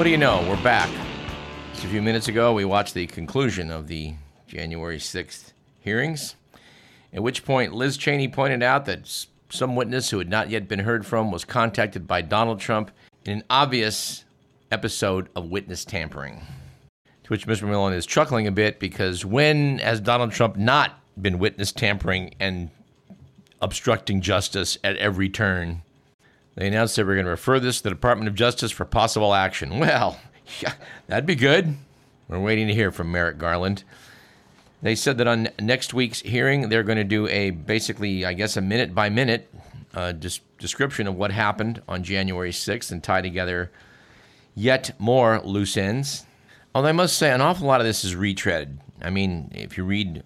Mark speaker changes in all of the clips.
Speaker 1: What do you know? We're back. Just a few minutes ago, we watched the conclusion of the January 6th hearings, at which point Liz Cheney pointed out that some witness who had not yet been heard from was contacted by Donald Trump in an obvious episode of witness tampering. To which Mr. Millen is chuckling a bit because when has Donald Trump not been witness tampering and obstructing justice at every turn? They announced they were going to refer this to the Department of Justice for possible action. Well, yeah, that'd be good. We're waiting to hear from Merrick Garland. They said that on next week's hearing, they're going to do a basically, I guess, a minute by minute uh, description of what happened on January 6th and tie together yet more loose ends. Although I must say, an awful lot of this is retreaded. I mean, if you read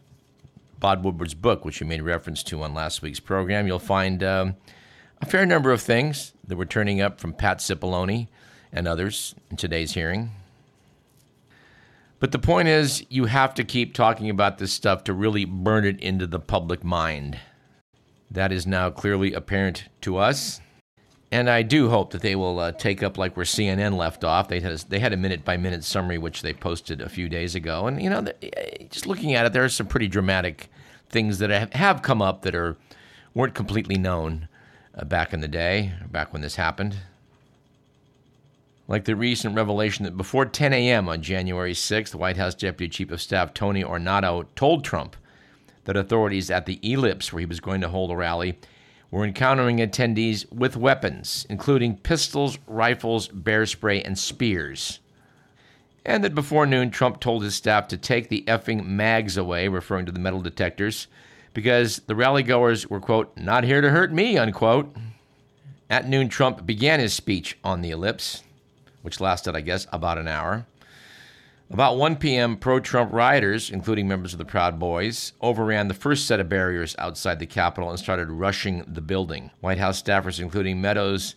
Speaker 1: Bob Woodward's book, which you made reference to on last week's program, you'll find um, a fair number of things that were turning up from Pat Cipollone and others in today's hearing. But the point is, you have to keep talking about this stuff to really burn it into the public mind. That is now clearly apparent to us. And I do hope that they will uh, take up like where CNN left off. They had a, they had a minute by minute summary which they posted a few days ago. And you know, eh, just looking at it, there are some pretty dramatic things that have come up that are weren't completely known uh, back in the day, back when this happened. Like the recent revelation that before 10 a.m. on January 6th, White House Deputy Chief of Staff Tony Ornato told Trump that authorities at the Ellipse, where he was going to hold a rally, were encountering attendees with weapons, including pistols, rifles, bear spray, and spears. And that before noon, Trump told his staff to take the effing mags away, referring to the metal detectors, because the rallygoers were, quote, not here to hurt me, unquote. At noon, Trump began his speech on the ellipse, which lasted, I guess, about an hour. About 1 p.m., pro Trump rioters, including members of the Proud Boys, overran the first set of barriers outside the Capitol and started rushing the building. White House staffers, including Meadows,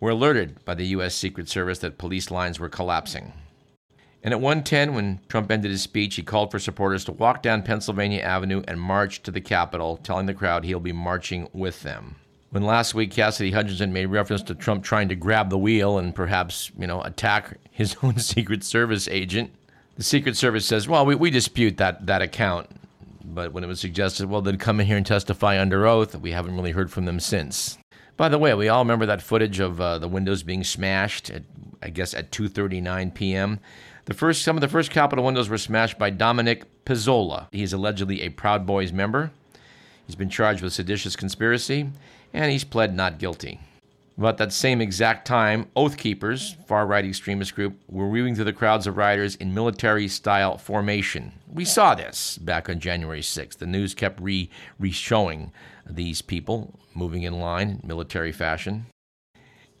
Speaker 1: were alerted by the U.S. Secret Service that police lines were collapsing. And at 1:10 when Trump ended his speech, he called for supporters to walk down Pennsylvania Avenue and march to the Capitol, telling the crowd he'll be marching with them. When last week Cassidy Hutchinson made reference to Trump trying to grab the wheel and perhaps, you know, attack his own Secret Service agent, the Secret Service says, well, we, we dispute that, that account. But when it was suggested, well, they'd come in here and testify under oath, we haven't really heard from them since. By the way, we all remember that footage of uh, the windows being smashed at, I guess, at 2:39 p.m. The first, some of the first Capitol windows were smashed by Dominic Pezzola. He's allegedly a Proud Boys member. He's been charged with seditious conspiracy, and he's pled not guilty. About that same exact time, Oath Keepers, far right extremist group, were weaving through the crowds of rioters in military style formation. We saw this back on January 6th. The news kept re showing these people moving in line, military fashion.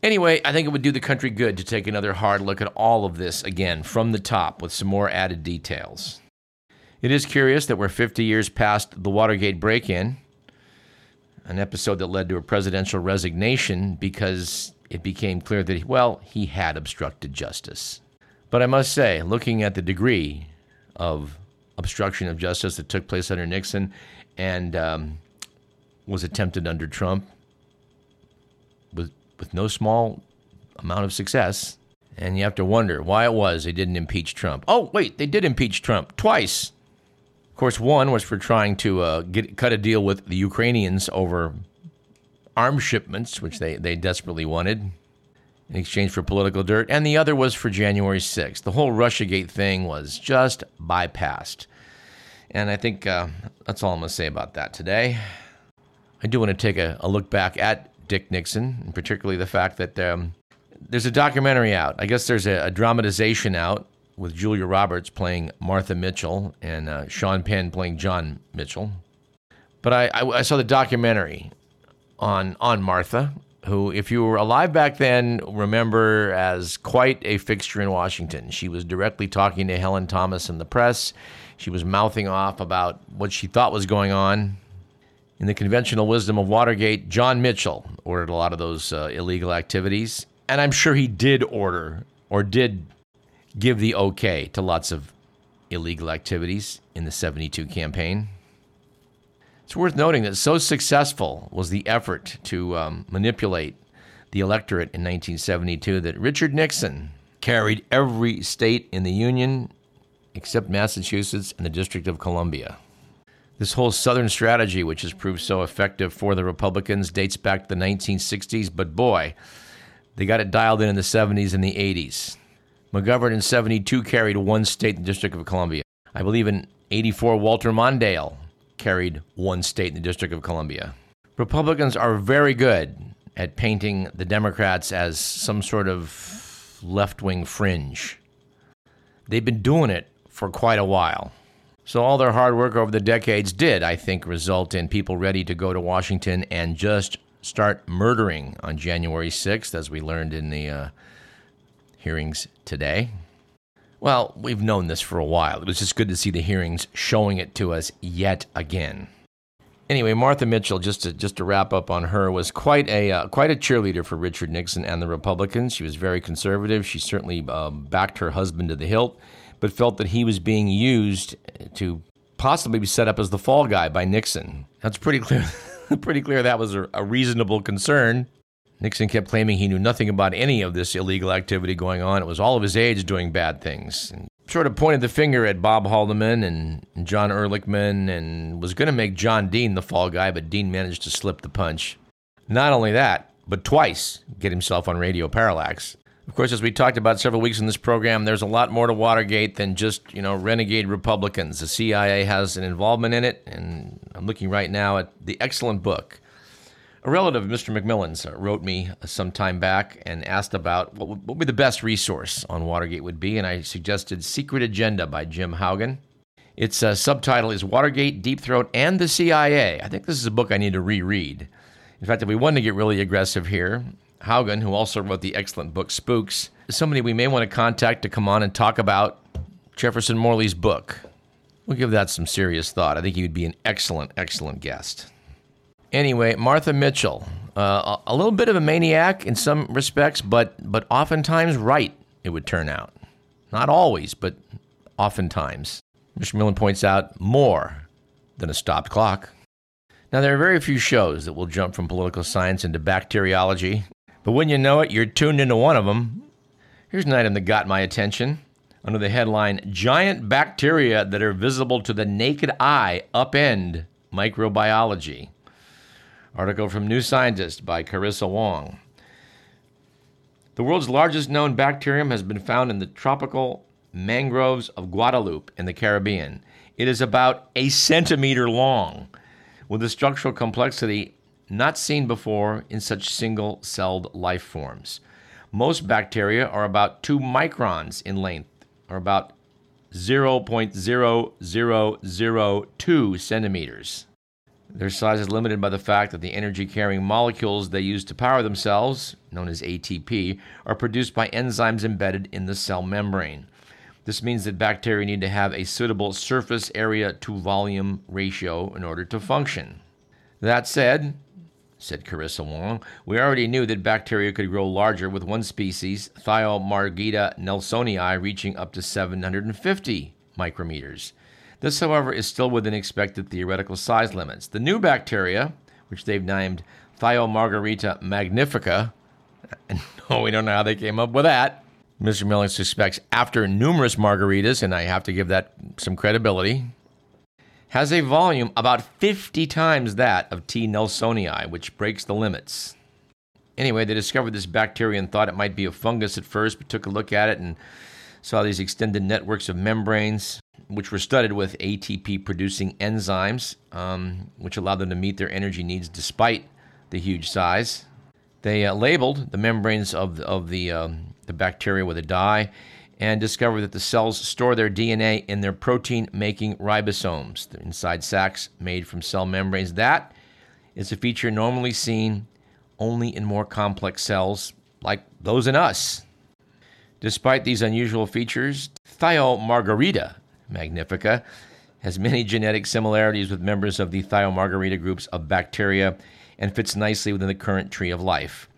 Speaker 1: Anyway, I think it would do the country good to take another hard look at all of this again from the top with some more added details. It is curious that we're 50 years past the Watergate break in, an episode that led to a presidential resignation because it became clear that, well, he had obstructed justice. But I must say, looking at the degree of obstruction of justice that took place under Nixon and um, was attempted under Trump, with with no small amount of success. And you have to wonder why it was they didn't impeach Trump. Oh, wait, they did impeach Trump twice. Of course, one was for trying to uh, get, cut a deal with the Ukrainians over arms shipments, which they, they desperately wanted in exchange for political dirt. And the other was for January 6th. The whole Russiagate thing was just bypassed. And I think uh, that's all I'm going to say about that today. I do want to take a, a look back at Dick Nixon, and particularly the fact that um, there's a documentary out. I guess there's a, a, dramatization out with Julia Roberts playing Martha Mitchell and uh, Sean Penn playing John Mitchell. But I, I, I saw the documentary on on Martha, who, if you were alive back then, remember as quite a fixture in Washington. She was directly talking to Helen Thomas in the press. She was mouthing off about what she thought was going on in the conventional wisdom of Watergate, John Mitchell ordered a lot of those uh, illegal activities. And I'm sure he did order or did give the okay to lots of illegal activities in the 72 campaign. It's worth noting that so successful was the effort to um, manipulate the electorate in 1972 that Richard Nixon carried every state in the Union except Massachusetts and the District of Columbia. This whole Southern strategy, which has proved so effective for the Republicans, dates back to the 1960s, but boy, they got it dialed in in the 70s and the 80s. McGovern in 72 carried one state in the District of Columbia. I believe in 84, Walter Mondale carried one state in the District of Columbia. Republicans are very good at painting the Democrats as some sort of left wing fringe. They've been doing it for quite a while. So, all their hard work over the decades did, I think, result in people ready to go to Washington and just start murdering on January 6th, as we learned in the uh, hearings today. Well, we've known this for a while. It was just good to see the hearings showing it to us yet again. Anyway, Martha Mitchell, just to just to wrap up on her, was quite a uh, quite a cheerleader for Richard Nixon and the Republicans. She was very conservative. She certainly uh, backed her husband to the hilt but felt that he was being used to possibly be set up as the fall guy by Nixon. That's pretty clear. pretty clear that was a, a reasonable concern. Nixon kept claiming he knew nothing about any of this illegal activity going on. It was all of his aides doing bad things. And sort of pointed the finger at Bob Haldeman and, John Ehrlichman and was going to make John Dean the fall guy, but Dean managed to slip the punch. Not only that, but twice get himself on radio parallax. Of course, as we talked about several weeks in this program, there's a lot more to Watergate than just, you know, renegade Republicans. The CIA has an involvement in it, and I'm looking right now at the excellent book. A relative of Mr. McMillan's wrote me some time back and asked about what would, what would be the best resource on Watergate would be, and I suggested Secret Agenda by Jim Hougan. Its uh, subtitle is Watergate, Deep Throat, and the CIA. I think this is a book I need to reread. In fact, if we want to get really aggressive here, Hougan, who also wrote the excellent book Spooks, is somebody we may want to contact to come on and talk about Jefferson Morley's book. We'll give that some serious thought. I think he would be an excellent, excellent guest. Anyway, Martha Mitchell, uh, a little bit of a maniac in some respects, but but oftentimes right. It would turn out, not always, but oftentimes. Mr. Millen points out more than a stopped clock. Now, there are very few shows that will jump from political science into bacteriology but when you know it, you're tuned into one of them. Here's an item that got my attention under the headline Giant Bacteria That Are Visible to the Naked Eye Upend Microbiology. Article from New Scientist by Carissa Wong. The world's largest known bacterium has been found in the tropical mangroves of Guadeloupe in the Caribbean. It is about a centimeter long, with a structural complexity not seen before in such single celled life forms. Most bacteria are about 2 microns in length, or about 0.0002 centimeters. Their size is limited by the fact that the energy carrying molecules they use to power themselves, known as ATP, are produced by enzymes embedded in the cell membrane. This means that bacteria need to have a suitable surface area to volume ratio in order to function. That said, said Carissa Wong. We already knew that bacteria could grow larger, with one species, Thiomargarita nelsonii, reaching up to 750 micrometers. This, however, is still within expected theoretical size limits. The new bacteria, which they've named Thiomargarita magnifica, no, we don't know how they came up with that. Mr. Miller suspects after numerous margaritas, and I have to give that some credibility, has a volume about 50 times that of T. nelsonii, which breaks the limits. Anyway, they discovered this bacteria and thought it might be a fungus at first, but took a look at it and saw these extended networks of membranes, which were studded with ATP producing enzymes, um, which allowed them to meet their energy needs despite the huge size. They uh, labeled the membranes of of the, um, the bacteria with a dye and discovered that the cells store their DNA in their protein making ribosomes, the inside sacs made from cell membranes. That is a feature normally seen only in more complex cells like those in us. Despite these unusual features, Thiomargarita magnifica has many genetic similarities with members of the Thiomargarita groups of bacteria and fits nicely within the current tree of life.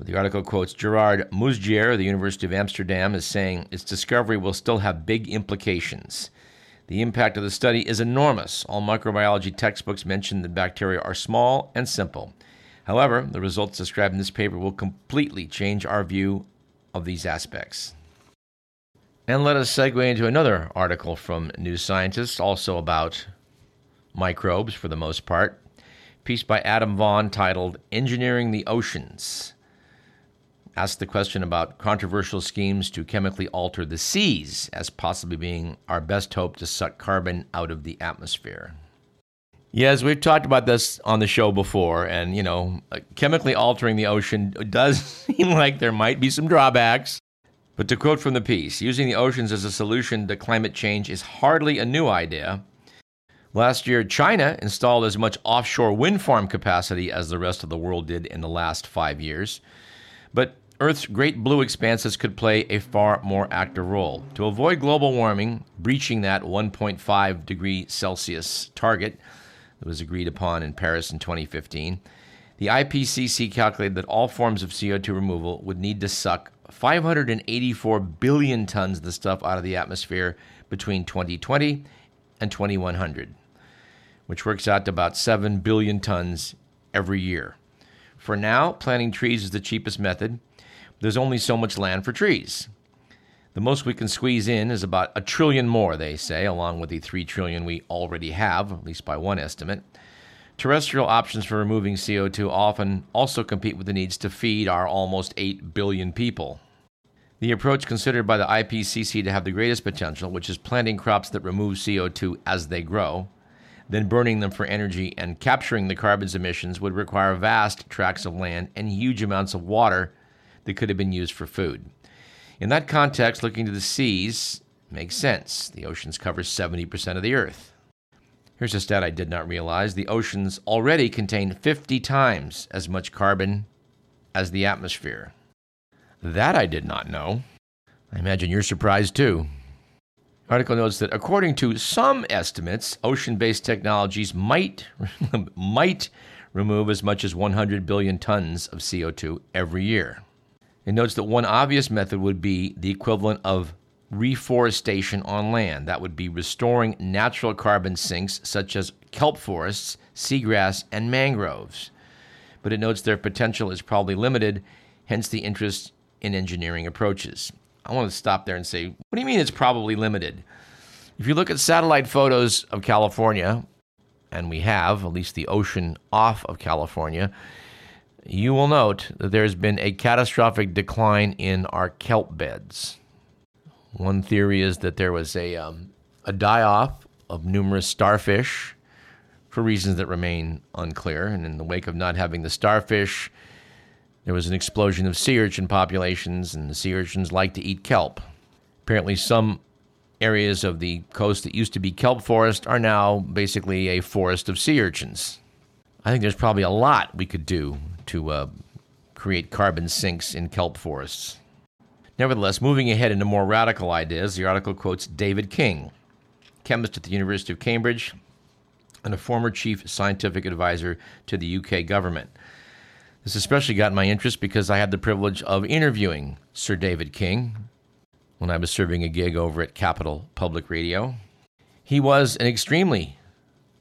Speaker 1: The article quotes Gerard Muyzer of the University of Amsterdam as saying its discovery will still have big implications. The impact of the study is enormous. All microbiology textbooks mention that bacteria are small and simple. However, the results described in this paper will completely change our view of these aspects. And let us segue into another article from New Scientist, also about microbes for the most part. Piece by Adam Vaughan titled Engineering the Oceans. Asked the question about controversial schemes to chemically alter the seas as possibly being our best hope to suck carbon out of the atmosphere. Yes, we've talked about this on the show before, and you know, chemically altering the ocean does seem like there might be some drawbacks. But to quote from the piece, using the oceans as a solution to climate change is hardly a new idea. Last year, China installed as much offshore wind farm capacity as the rest of the world did in the last five years. But Earth's great blue expanses could play a far more active role. To avoid global warming, breaching that 1.5 degree Celsius target, that was agreed upon in Paris in 2015, the IPCC calculated that all forms of CO2 removal would need to suck 584 billion tons of the stuff out of the atmosphere between 2020 and 2100, which works out to about 7 billion tons every year. For now, planting trees is the cheapest method. There's only so much land for trees. The most we can squeeze in is about a trillion more, they say, along with the 3 trillion we already have, at least by one estimate. Terrestrial options for removing CO2 often also compete with the needs to feed our almost 8 billion people. The approach considered by the IPCC to have the greatest potential, which is planting crops that remove CO2 as they grow, then burning them for energy and capturing the carbon's emissions, would require vast tracts of land and huge amounts of water that could have been used for food. In that context, looking to the seas makes sense. The oceans cover 70% of the Earth. Here's a stat I did not realize the oceans already contain 50 times as much carbon as the atmosphere. That I did not know. I imagine you're surprised too. Article notes that according to some estimates, ocean-based technologies might might remove as much as 100 billion tons of CO2 every year. It notes that one obvious method would be the equivalent of reforestation on land. That would be restoring natural carbon sinks such as kelp forests, seagrass, and mangroves. But it notes their potential is probably limited, hence the interest in engineering approaches. I want to stop there and say, what do you mean it's probably limited? If you look at satellite photos of California, and we have, at least the ocean off of California, you will note that there's been a catastrophic decline in our kelp beds. One theory is that there was a, um, a die off of numerous starfish for reasons that remain unclear. And in the wake of not having the starfish, there was an explosion of sea urchin populations, and the sea urchins like to eat kelp. Apparently, some areas of the coast that used to be kelp forest are now basically a forest of sea urchins. I think there's probably a lot we could do to uh, create carbon sinks in kelp forests. Nevertheless, moving ahead into more radical ideas, the article quotes David King, chemist at the University of Cambridge and a former chief scientific advisor to the UK government. This especially got my interest because I had the privilege of interviewing Sir David King when I was serving a gig over at Capital Public Radio. He was an extremely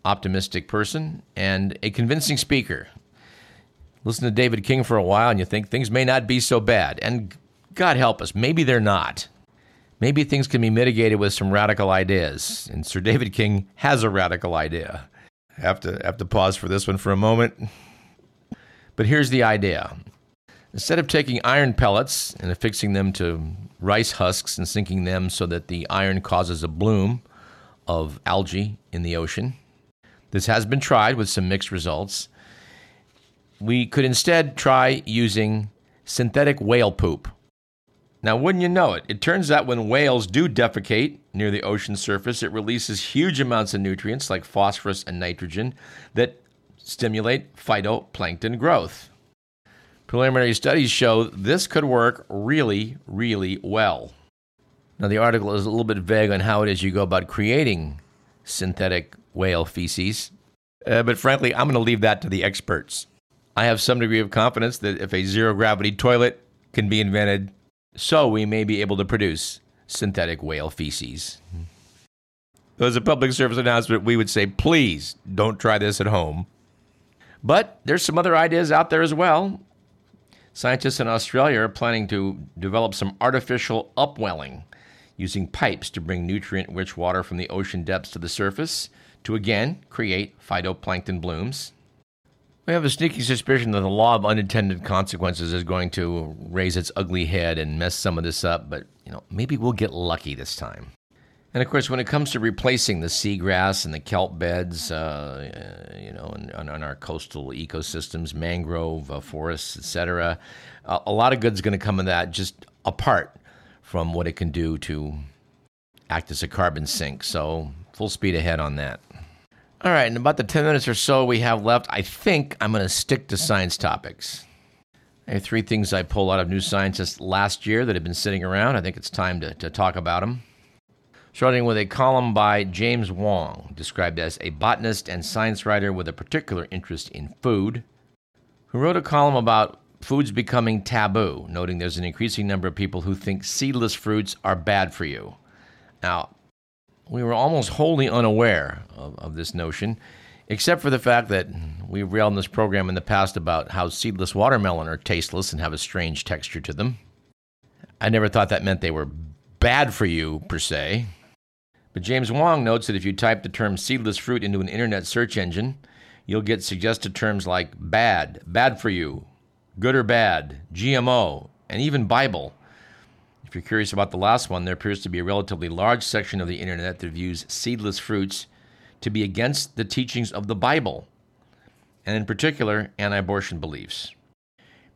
Speaker 1: optimistic person and a convincing speaker listen to David King for a while and you think things may not be so bad. And God help us, maybe they're not. Maybe things can be mitigated with some radical ideas. And Sir David King has a radical idea. I have to have to pause for this one for a moment. But here's the idea. Instead of taking iron pellets and affixing them to rice husks and sinking them so that the iron causes a bloom of algae in the ocean, this has been tried with some mixed results we could instead try using synthetic whale poop. Now, wouldn't you know it? It turns out when whales do defecate near the ocean surface, it releases huge amounts of nutrients like phosphorus and nitrogen that stimulate phytoplankton growth. Preliminary studies show this could work really, really well. Now, the article is a little bit vague on how it is you go about creating synthetic whale feces, uh, but frankly, I'm going to leave that to the experts. I have some degree of confidence that if a zero gravity toilet can be invented, so we may be able to produce synthetic whale feces. As a public service announcement, we would say, please don't try this at home. But there's some other ideas out there as well. Scientists in Australia are planning to develop some artificial upwelling using pipes to bring nutrient rich water from the ocean depths to the surface to again create phytoplankton blooms. We have a sneaky suspicion that the law of unintended consequences is going to raise its ugly head and mess some of this up, but you know, maybe we'll get lucky this time. And of course, when it comes to replacing the seagrass and the kelp beds, uh, uh you know, on, on, our coastal ecosystems, mangrove uh, forests, etc., a, a lot of good is going to come of that, just apart from what it can do to act as a carbon sink. So, full speed ahead on that. All right, in about the 10 minutes or so we have left, I think I'm going to stick to science topics. I have three things I pulled out of New Scientist last year that have been sitting around. I think it's time to, to talk about them. Starting with a column by James Wong, described as a botanist and science writer with a particular interest in food, who wrote a column about foods becoming taboo, noting there's an increasing number of people who think seedless fruits are bad for you. Now, we were almost wholly unaware of, of this notion, except for the fact that we've railed in this program in the past about how seedless watermelon are tasteless and have a strange texture to them. I never thought that meant they were bad for you, per se. But James Wong notes that if you type the term seedless fruit into an internet search engine, you'll get suggested terms like bad, bad for you, good or bad, GMO, and even Bible. You're curious about the last one, there appears to be a relatively large section of the internet that views seedless fruits to be against the teachings of the Bible, and in particular, anti abortion beliefs.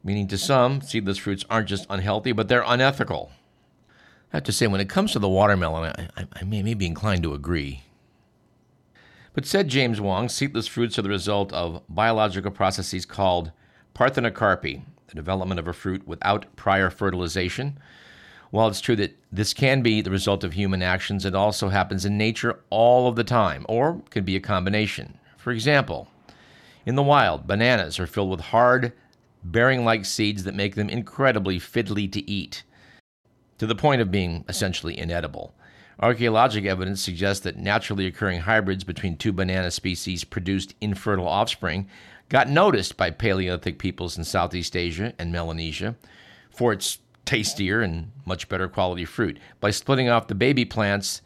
Speaker 1: Meaning to some, seedless fruits aren't just unhealthy, but they're unethical. I have to say, when it comes to the watermelon, I, I may, may be inclined to agree. But said James Wong, seedless fruits are the result of biological processes called parthenocarpy, the development of a fruit without prior fertilization, while it's true that this can be the result of human actions, it also happens in nature all of the time, or could be a combination. For example, in the wild, bananas are filled with hard, bearing like seeds that make them incredibly fiddly to eat, to the point of being essentially inedible. Archaeologic evidence suggests that naturally occurring hybrids between two banana species produced infertile offspring got noticed by Paleolithic peoples in Southeast Asia and Melanesia for its tastier and much better quality fruit. By splitting off the baby plants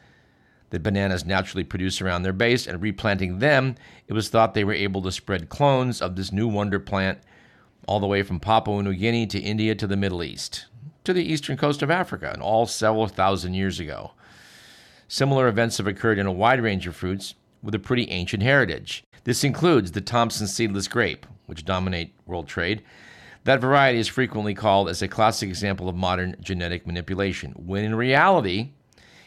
Speaker 1: that bananas naturally produce around their base and replanting them, it was thought they were able to spread clones of this new wonder plant all the way from Papua New Guinea to India to the Middle East, to the eastern coast of Africa, and all several thousand years ago. Similar events have occurred in a wide range of fruits with a pretty ancient heritage. This includes the Thompson seedless grape, which dominate world trade, that variety is frequently called as a classic example of modern genetic manipulation, when in reality,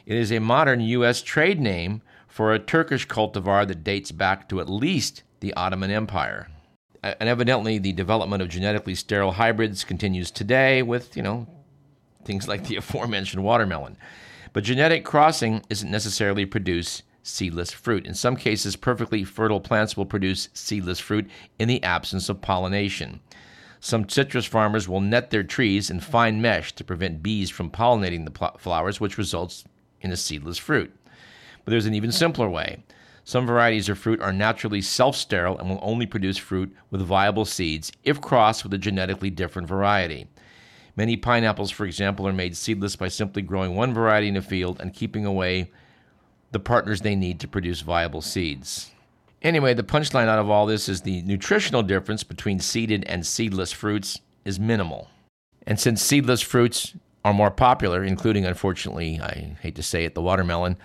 Speaker 1: it is a modern U.S. trade name for a Turkish cultivar that dates back to at least the Ottoman Empire. And evidently, the development of genetically sterile hybrids continues today with, you know, things like the aforementioned watermelon. But genetic crossing isn't necessarily produce seedless fruit. In some cases, perfectly fertile plants will produce seedless fruit in the absence of pollination. Some citrus farmers will net their trees in fine mesh to prevent bees from pollinating the flowers, which results in a seedless fruit. But there's an even simpler way. Some varieties of fruit are naturally self sterile and will only produce fruit with viable seeds if crossed with a genetically different variety. Many pineapples, for example, are made seedless by simply growing one variety in a field and keeping away the partners they need to produce viable seeds. Anyway, the punchline out of all this is the nutritional difference between seeded and seedless fruits is minimal. And since seedless fruits are more popular, including, unfortunately, I hate to say it, the watermelon,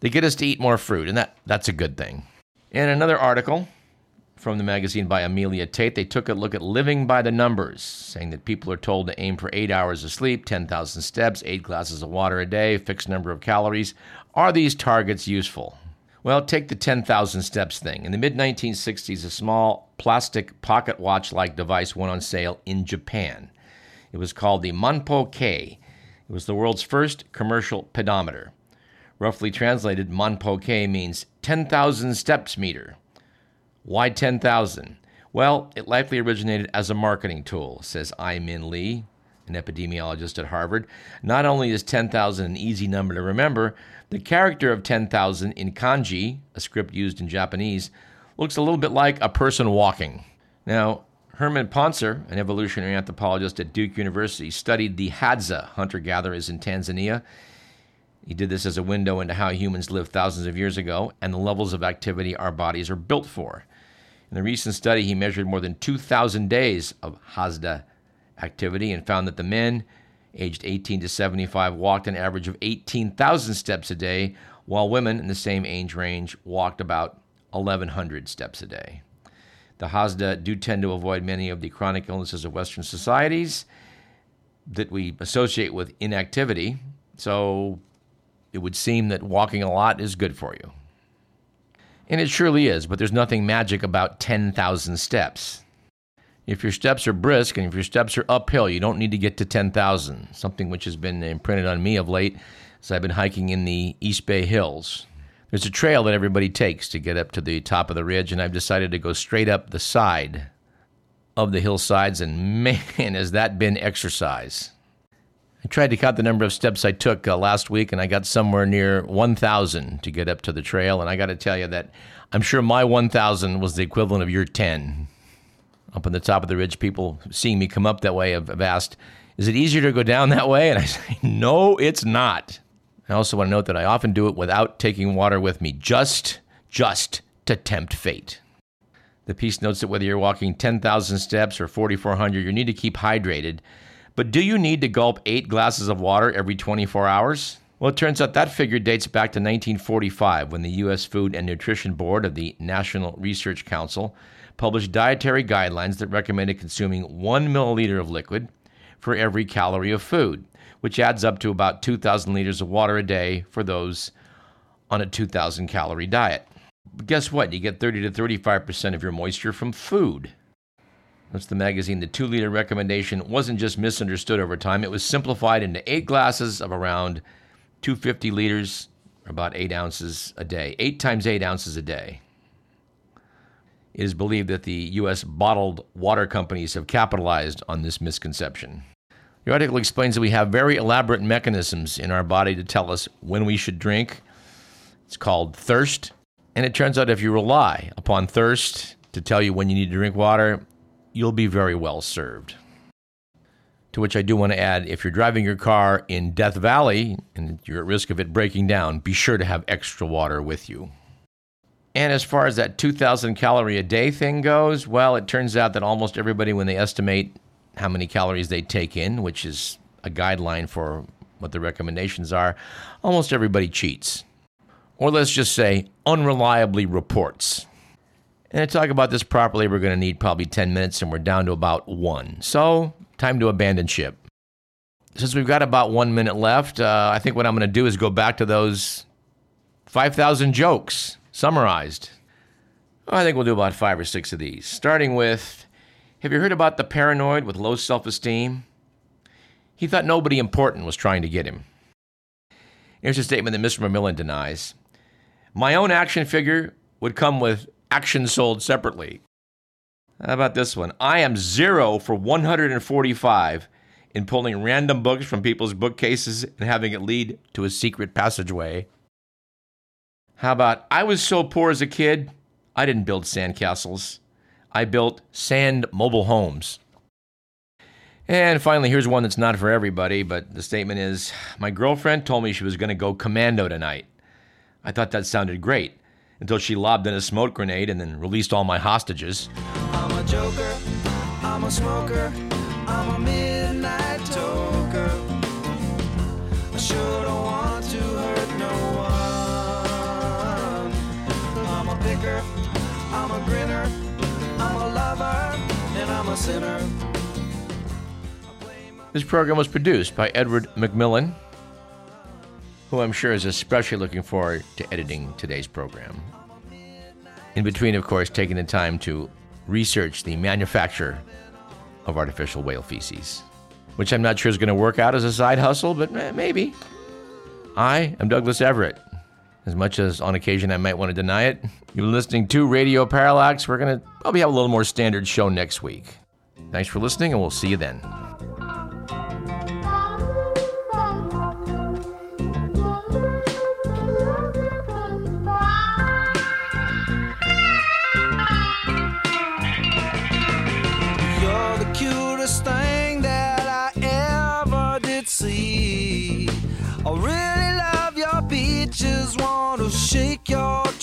Speaker 1: they get us to eat more fruit, and that, that's a good thing. In another article from the magazine by Amelia Tate, they took a look at living by the numbers, saying that people are told to aim for eight hours of sleep, 10,000 steps, eight glasses of water a day, fixed number of calories. Are these targets useful? Well, take the 10,000 steps thing. In the mid 1960s, a small plastic pocket watch like device went on sale in Japan. It was called the Manpo K. It was the world's first commercial pedometer. Roughly translated, Manpo K means 10,000 steps meter. Why 10,000? Well, it likely originated as a marketing tool, says I Min Lee, an epidemiologist at Harvard. Not only is 10,000 an easy number to remember, the character of 10,000 in kanji, a script used in Japanese, looks a little bit like a person walking. Now, Herman Pontzer, an evolutionary anthropologist at Duke University, studied the Hadza hunter gatherers in Tanzania. He did this as a window into how humans lived thousands of years ago and the levels of activity our bodies are built for. In a recent study, he measured more than 2,000 days of Hadza activity and found that the men aged 18 to 75 walked an average of 18,000 steps a day, while women in the same age range walked about 1,100 steps a day. The Hadza do tend to avoid many of the chronic illnesses of Western societies that we associate with inactivity, so it would seem that walking a lot is good for you. And it surely is, but there's nothing magic about 10,000 steps. If your steps are brisk and if your steps are uphill, you don't need to get to 10,000, something which has been imprinted on me of late as I've been hiking in the East Bay Hills. There's a trail that everybody takes to get up to the top of the ridge, and I've decided to go straight up the side of the hillsides, and man, has that been exercise. I tried to count the number of steps I took uh, last week, and I got somewhere near 1,000 to get up to the trail. And I got to tell you that I'm sure my 1,000 was the equivalent of your 10. Up on the top of the ridge, people seeing me come up that way have, have asked, Is it easier to go down that way? And I say, No, it's not. I also want to note that I often do it without taking water with me, just, just to tempt fate. The piece notes that whether you're walking 10,000 steps or 4,400, you need to keep hydrated but do you need to gulp eight glasses of water every 24 hours? Well, it turns out that figure dates back to 1945 when the U.S. Food and Nutrition Board of the National Research Council published dietary guidelines that recommended consuming one milliliter of liquid for every calorie of food, which adds up to about 2,000 liters of water a day for those on a 2,000 calorie diet. But guess what? You get 30 to 35% of your moisture from food. That's the magazine. The two liter recommendation wasn't just misunderstood over time, it was simplified into eight glasses of around 250 liters, about eight ounces a day. Eight times eight ounces a day. It is believed that the U.S. bottled water companies have capitalized on this misconception. The article explains that we have very elaborate mechanisms in our body to tell us when we should drink. It's called thirst. And it turns out if you rely upon thirst to tell you when you need to drink water, you'll be very well served. To which I do want to add if you're driving your car in Death Valley and you're at risk of it breaking down, be sure to have extra water with you. And as far as that 2,000 calorie a day thing goes, well, it turns out that almost everybody, when they estimate how many calories they take in, which is a guideline for what the recommendations are, almost everybody cheats. Or let's just say, unreliably reports. And to talk about this properly, we're going to need probably 10 minutes, and we're down to about one. So, time to abandon ship. Since we've got about one minute left, uh, I think what I'm going to do is go back to those 5,000 jokes summarized. I think we'll do about five or six of these. Starting with Have you heard about the paranoid with low self esteem? He thought nobody important was trying to get him. Here's a statement that Mr. McMillan denies My own action figure would come with action sold separately. How about this one? I am zero for 145 in pulling random books from people's bookcases and having it lead to a secret passageway. How about I was so poor as a kid, I didn't build sandcastles. I built sand mobile homes. And finally, here's one that's not for everybody, but the statement is My girlfriend told me she was going to go commando tonight. I thought that sounded great until she lobbed in a smoke grenade and then released all my hostages. I'm a joker, I'm a smoker, I'm a midnight I'm a grinner, I'm a lover, and I'm a sinner. This program was produced by Edward McMillan who I'm sure is especially looking forward to editing today's program. In between, of course, taking the time to research the manufacture of artificial whale feces, which I'm not sure is going to work out as a side hustle, but maybe. I am Douglas Everett. As much as on occasion I might want to deny it, you're listening to Radio Parallax. We're going to probably have a little more standard show next week. Thanks for listening, and we'll see you then.